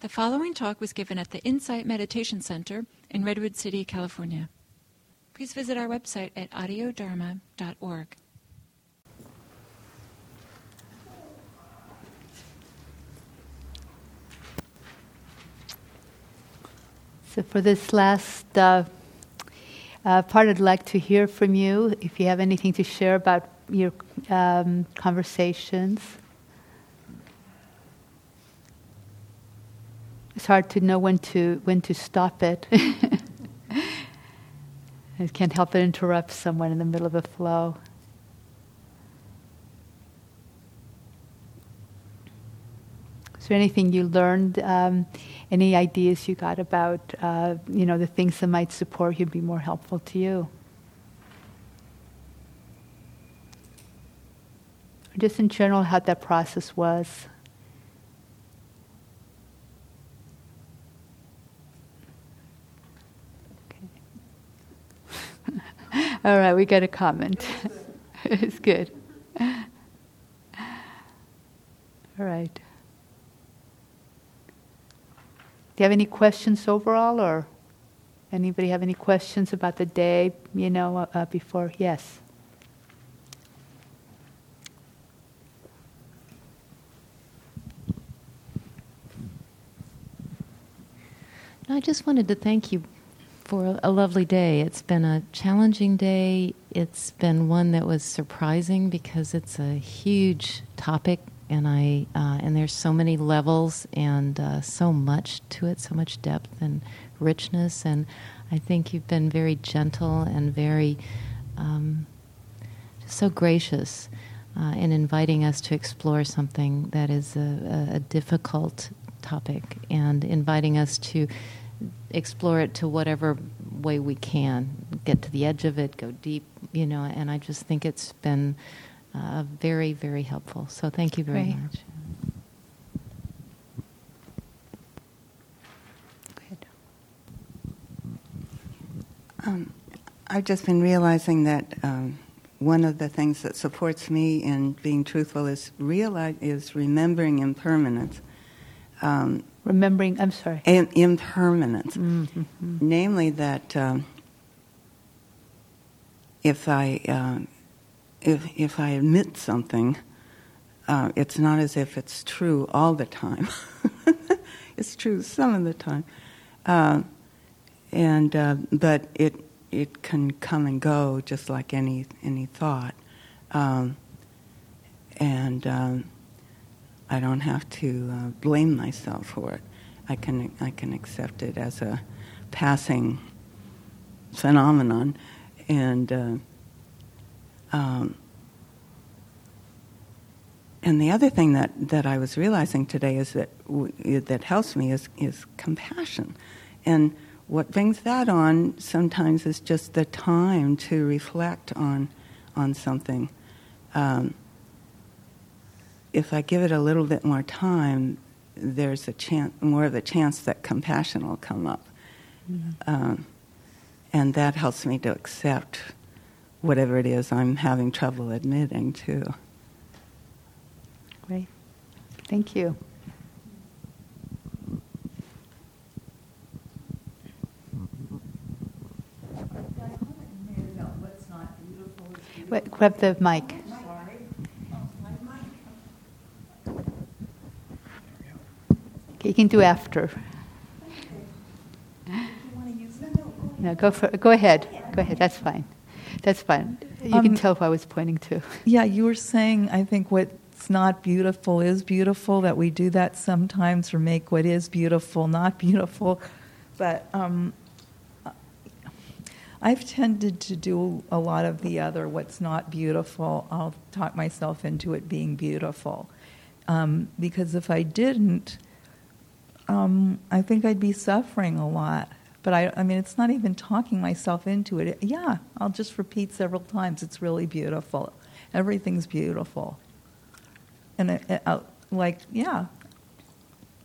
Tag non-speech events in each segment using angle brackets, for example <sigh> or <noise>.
The following talk was given at the Insight Meditation Center in Redwood City, California. Please visit our website at audiodharma.org. So, for this last uh, uh, part, I'd like to hear from you if you have anything to share about your um, conversations. It's hard to know when to when to stop it. <laughs> I can't help but interrupt someone in the middle of a flow. Is there anything you learned? Um, any ideas you got about, uh, you know, the things that might support you, be more helpful to you? Just in general, how that process was. All right, we got a comment. <laughs> it's good. All right. Do you have any questions overall, or anybody have any questions about the day? You know, uh, uh before yes. I just wanted to thank you for a lovely day. It's been a challenging day. It's been one that was surprising because it's a huge topic, and I uh, and there's so many levels and uh, so much to it, so much depth and richness. And I think you've been very gentle and very um, so gracious uh, in inviting us to explore something that is a, a difficult topic and inviting us to explore it to whatever way we can, get to the edge of it, go deep, you know, and I just think it's been uh, very, very helpful. So thank you very Great. much. Um, I've just been realizing that um, one of the things that supports me in being truthful is realize is remembering impermanence. Um, remembering, I'm sorry. impermanence. Mm-hmm. Namely, that um, if I uh, if if I admit something, uh, it's not as if it's true all the time. <laughs> it's true some of the time, uh, and uh, but it it can come and go just like any any thought, um, and. Um, I don't have to uh, blame myself for it. I can I can accept it as a passing phenomenon, and uh, um, and the other thing that, that I was realizing today is that w- that helps me is is compassion, and what brings that on sometimes is just the time to reflect on on something. Um, if I give it a little bit more time, there's a chance, more of a chance that compassion will come up. Mm-hmm. Um, and that helps me to accept whatever it is I'm having trouble admitting to. Great. Thank you. Grab the mic. You can do after. No, go for, go ahead. Go ahead. That's fine. That's fine. You um, can tell who I was pointing to. Yeah, you were saying. I think what's not beautiful is beautiful. That we do that sometimes, or make what is beautiful not beautiful. But um, I've tended to do a lot of the other. What's not beautiful, I'll talk myself into it being beautiful. Um, because if I didn't, um, I think I'd be suffering a lot. But I, I mean, it's not even talking myself into it. Yeah, I'll just repeat several times. It's really beautiful. Everything's beautiful. And it, it, uh, like, yeah,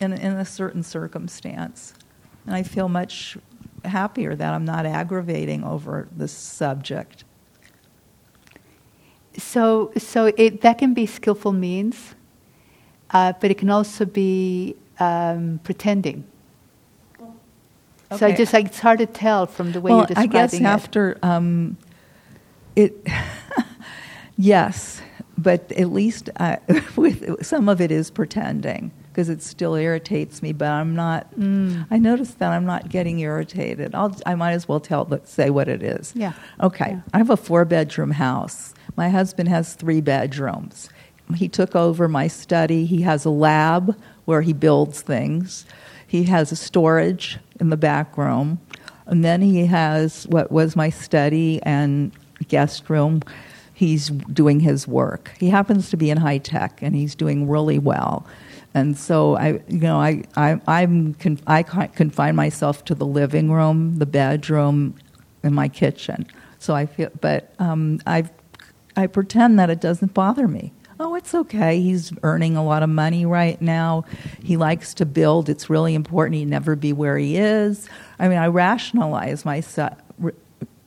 in, in a certain circumstance. And I feel much happier that I'm not aggravating over this subject. So, so it, that can be skillful means, uh, but it can also be um, pretending? So I just like it's hard to tell from the way well, you're describing it. I guess it. after um, it, <laughs> yes, but at least I, <laughs> with some of it is pretending because it still irritates me. But I'm not. Mm. I noticed that I'm not getting irritated. I'll. I might as well tell. Let's say what it is. Yeah. Okay. Yeah. I have a four bedroom house. My husband has three bedrooms. He took over my study. He has a lab where he builds things. He has a storage in the back room. And then he has what was my study and guest room. He's doing his work. He happens to be in high tech and he's doing really well. And so I, you know, I, I, I'm I con- confine myself to the living room, the bedroom, and my kitchen. So I feel, but um, I, I pretend that it doesn't bother me. Oh, it's okay. He's earning a lot of money right now. He likes to build. It's really important he never be where he is. I mean, I rationalize myself,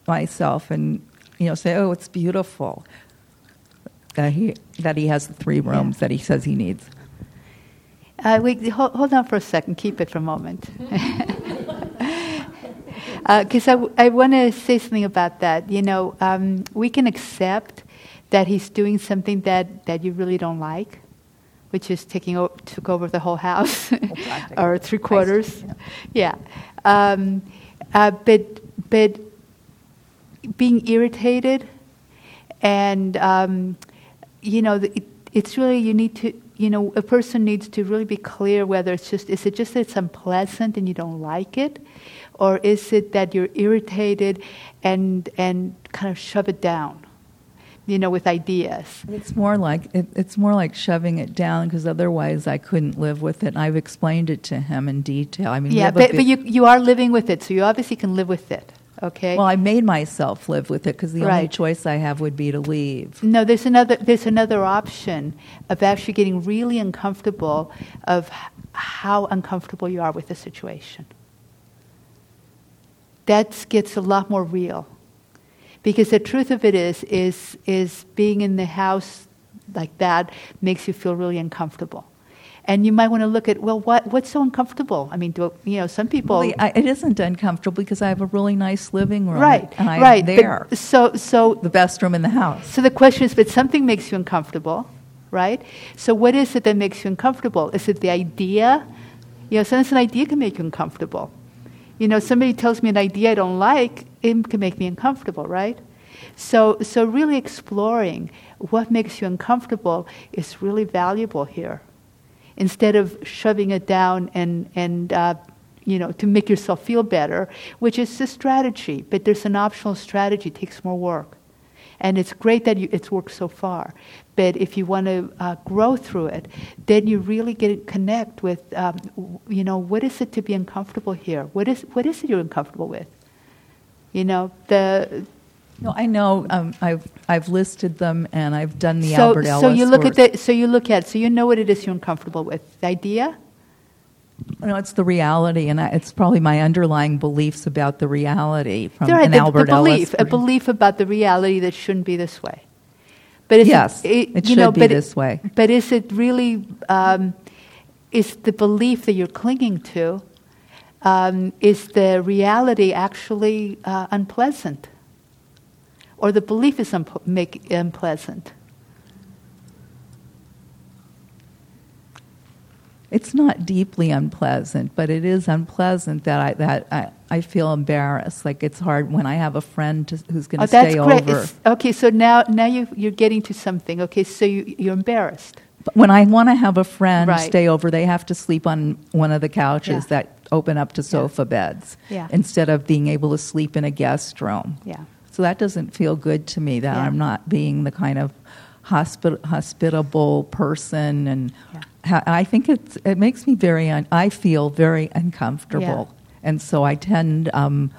myself, and you know, say, "Oh, it's beautiful." That he that he has the three rooms that he says he needs. Uh, wait, hold, hold on for a second. Keep it for a moment. <laughs> Because I, I want to say something about that. You know, um, we can accept that he's doing something that, that you really don't like, which is taking o- took over the whole house <laughs> <laughs> or three quarters. Yeah. Um, uh, but, but being irritated and um, you know it, it's really you need to you know a person needs to really be clear whether it's just is it just that it's unpleasant and you don't like it or is it that you're irritated and and kind of shove it down you know with ideas It's more like it, it's more like shoving it down because otherwise I couldn't live with it. And I've explained it to him in detail. I mean, yeah but, but you you are living with it so you obviously can live with it okay well, I made myself live with it because the only choice I have would be to leave. No, there's another there's another option of actually getting really uncomfortable of how uncomfortable you are with the situation. That gets a lot more real. Because the truth of it is is is being in the house like that makes you feel really uncomfortable. And you might want to look at well what what's so uncomfortable? I mean, do, you know, some people Well, I, it isn't uncomfortable because I have a really nice living room. Right, and I'm right. but- there. so so the best room in the house. So the question is, but something makes you uncomfortable, right? So what is it that makes you uncomfortable? Is it the idea? You know, sometimes an idea can make you uncomfortable. You know, somebody tells me an idea I don't like, it can make me uncomfortable, right? So, so really exploring what makes you uncomfortable is really valuable here. Instead of shoving it down and, and uh, you know, to make yourself feel better, which is a strategy, but there's an optional strategy, it takes more work. And it's great that you, it's worked so far. But if you want to uh, grow through it, then you really get to connect with, um, w- you know, what is it to be uncomfortable here? What is, what is it you're uncomfortable with? You know, the, No, I know. Um, I've I've listed them and I've done the so, Albert Ellis. so you look at course. the, so you look at, so you know what it is you're uncomfortable with. The idea? No, it's the reality, and I, it's probably my underlying beliefs about the reality from Right, an the, Albert the belief, Ellis. a belief about the reality that shouldn't be this way. But is Yes, it, it you know, should be but it- this way. But is it really? Um, is the belief that you're clinging to? Um, is the reality actually uh, unpleasant, or the belief is unp- make unpleasant? It's not deeply unpleasant, but it is unpleasant that I that I, I feel embarrassed. Like it's hard when I have a friend to, who's going to Oh, that's stay great. over. It's- okay, so now now you you're getting to something. Okay, so you, you're embarrassed. But when I want to have a friend Right. stay over, they have to sleep on one of the couches Yeah. that open up to sofa beds Yeah. instead of being able to sleep in a guest room. Yeah. So that doesn't feel good to me that Yeah. I'm not being the kind of hospi- hospitable person and Yeah. I think it's, it makes me very un- I feel very uncomfortable. And so I tend um,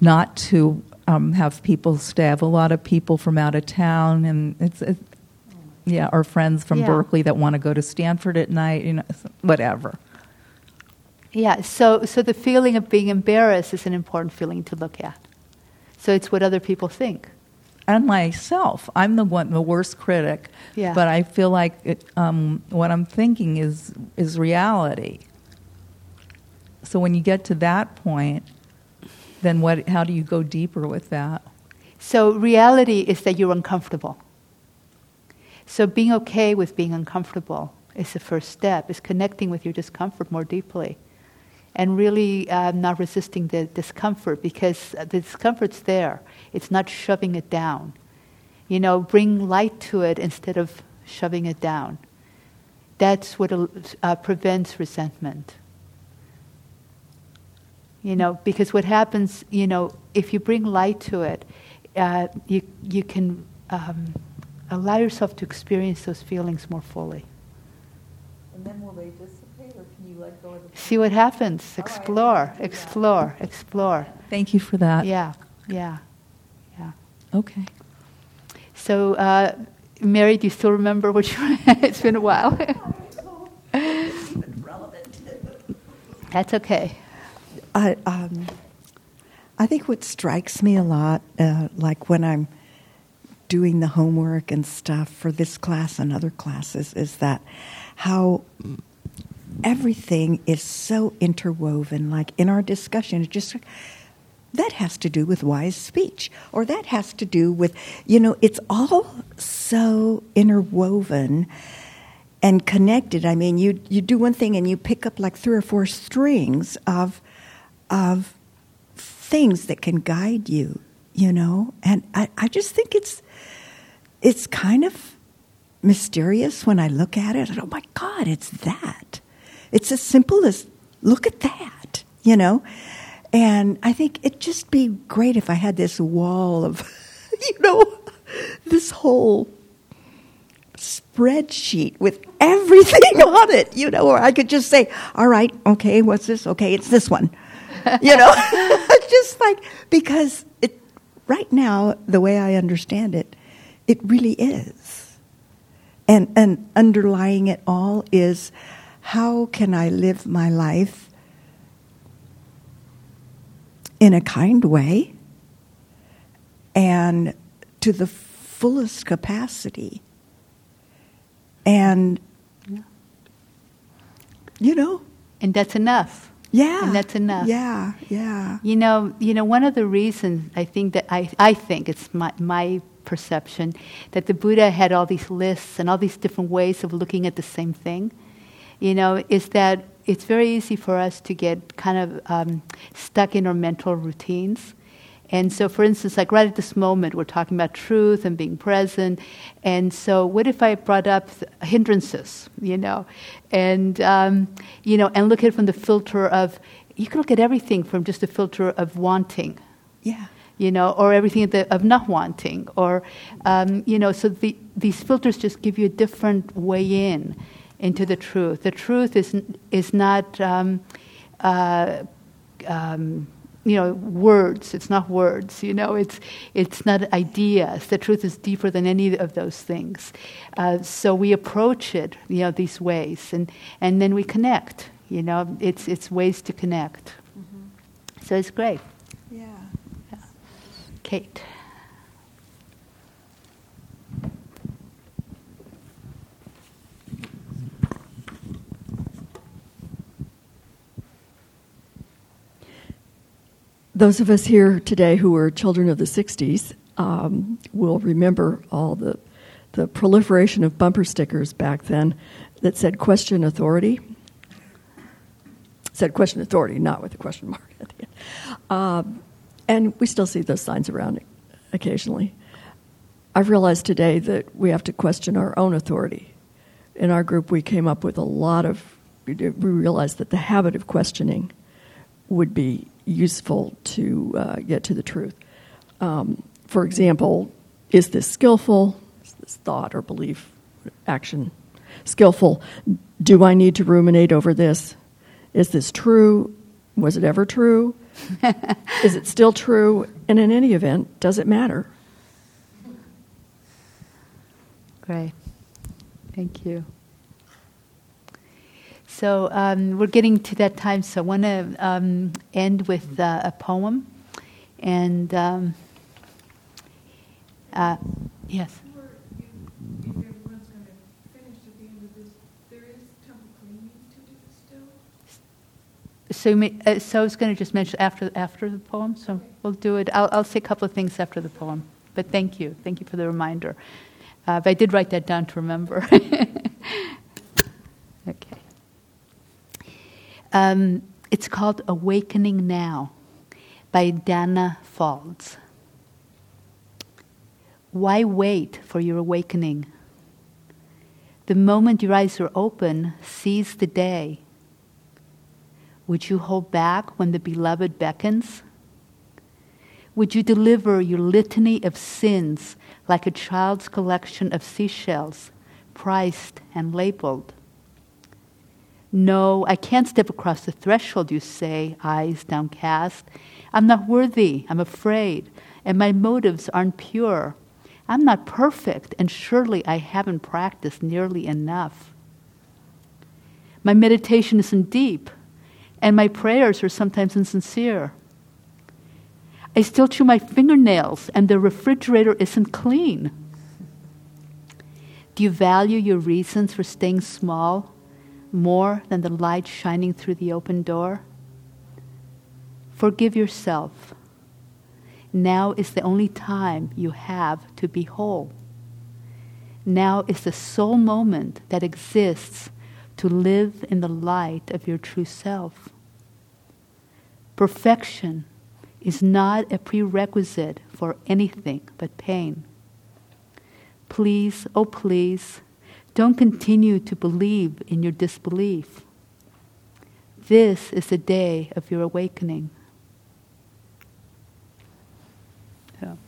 not to um, have people stay. I have a lot of people from out of town and it's, it, yeah, or friends from Yeah. Berkeley that want to go to Stanford at night, you know, whatever. Yeah, so, so the feeling of being embarrassed is an important feeling to look at. So it's what other people think. And myself. I'm the one, the worst critic. Yeah. But I feel like it, um, what I'm thinking is is reality. So when you get to that point, then what? How do you go deeper with that? So reality is that you're uncomfortable. So being okay with being uncomfortable is the first step. Is connecting with your discomfort more deeply, and really uh, not resisting the discomfort because the discomfort's there. It's not shoving it down. You know, bring light to it instead of shoving it down. That's what uh, prevents resentment. You know, because what happens, you know, if you bring light to it, uh, you, you can um, allow yourself to experience those feelings more fully. And then will they you let go of the? See what happens. Explore, explore, explore. Thank you for that. Yeah, yeah, yeah. Okay. So, uh, Mary, do you still remember what <laughs> you? it's been a while. <laughs> <laughs> That's okay. I, um, I think what strikes me a lot, uh, like when I'm doing the homework and stuff for this class and other classes, is that how everything is so interwoven. Like in our discussion, it just that has to do with wise speech, or that has to do with, you know, it's all so interwoven and connected. I mean, you you do one thing and you pick up like three or four strings of of things that can guide you, you know. And I, I just think it's it's kind of mysterious when I look at it. oh my God, it's that. It's as simple as look at that, you know. And I think it'd just be great if I had this wall of, <laughs> you know, this whole spreadsheet with everything <laughs> on it, you know, or I could just say, all right, okay, what's this? Okay, it's this one. <laughs> You know, just like, because it, right now, the way I understand it, it really is. And, and underlying it all is how can I live my life in a kind way and to the fullest capacity? And you know? And that's enough. Yeah. And that's enough. Yeah yeah. You know you know one of the reasons i think that i i think it's my my perception that the buddha had all these lists and all these different ways of looking at the same thing you know is that it's very easy for us to get kind of um, stuck in our mental routines. And so, for instance, like right at this moment, we're talking about truth and being present. And so, what if I brought up hindrances, you know, and um, you know, and look at it from the filter of you can look at everything from just the filter of wanting, yeah, you know, or everything the, of not wanting, or um, you know, so the, these filters just give you a different way in into the truth. The truth is is not. Um, uh, um, you know words it's not words you know it's it's not ideas the truth is deeper than any of those things uh, so we approach it you know these ways and and then we connect you know it's it's ways to connect mm-hmm. so it's great yeah. yeah kate Those of us here today who are children of the 60s um, will remember all the, the proliferation of bumper stickers back then that said question authority. Said question authority, not with a question mark at the end. Um, and we still see those signs around occasionally. I've realized today that we have to question our own authority. In our group, we came up with a lot of, we realized that the habit of questioning would be useful to uh, get to the truth. Um, for example, is this skillful? Is this thought or belief, action skillful? Do I need to ruminate over this? Is this true? Was it ever true? <laughs> is it still true? And in any event, does it matter? Great. Thank you. So um, we're getting to that time, so I want to um, end with uh, a poem. And um, uh, yes. so, may- uh, so I was going to just mention after after the poem. So we'll do it. I'll, I'll say a couple of things after the poem. But thank you, thank you for the reminder. Uh, but I did write that down to remember. <laughs> okay. Um, it's called "Awakening Now" by Danna Faulds. Why wait for your awakening? The moment your eyes are open, seize the day. Would you hold back when the beloved beckons? Would you deliver your litany of sins like a child's collection of seashells, priced and labeled? No, I can't step across the threshold, you say, eyes downcast. I'm not worthy, I'm afraid, and my motives aren't pure. I'm not perfect, and surely I haven't practiced nearly enough. My meditation isn't deep, and my prayers are sometimes insincere. I still chew my fingernails, and the refrigerator isn't clean. Do you value your reasons for staying small more than the light shining through the open door? Forgive yourself. Now is the only time you have to be whole. Now is the sole moment that exists to live in the light of your true self. Perfection is not a prerequisite for anything but pain. Please, oh please, don't continue to believe in your disbelief. This is the day of your awakening. So.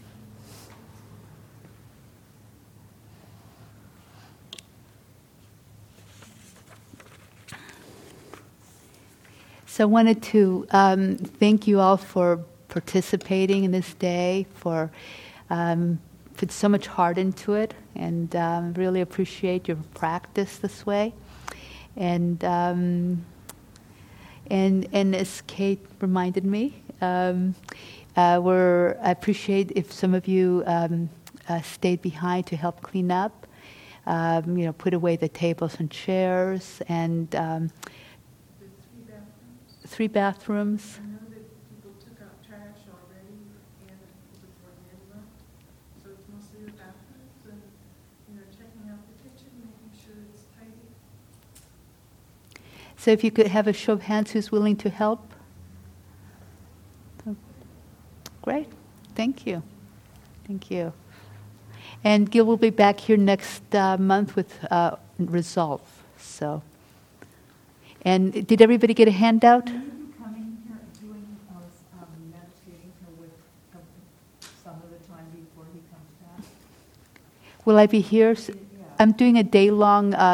So I wanted to um, thank you all for participating in this day, for um, put so much heart into it, and um, really appreciate your practice this way. And um, and and as Kate reminded me, um, uh, we're, I appreciate if some of you um, uh, stayed behind to help clean up. Um, you know, put away the tables and chairs, and um, three bathrooms. I know that people took out trash already and before the end left, so it's mostly the bathrooms and, you know, the kitchen, making sure it's tidy. So if you could have a show of hands who's willing to help. Great. Thank you. Thank you. And Gil will be back here next uh, month with uh, Resolve. So, and did everybody get a handout? coming here and doing, um, with some of the time before he comes back? Will I be here? I'm doing a day long. Uh,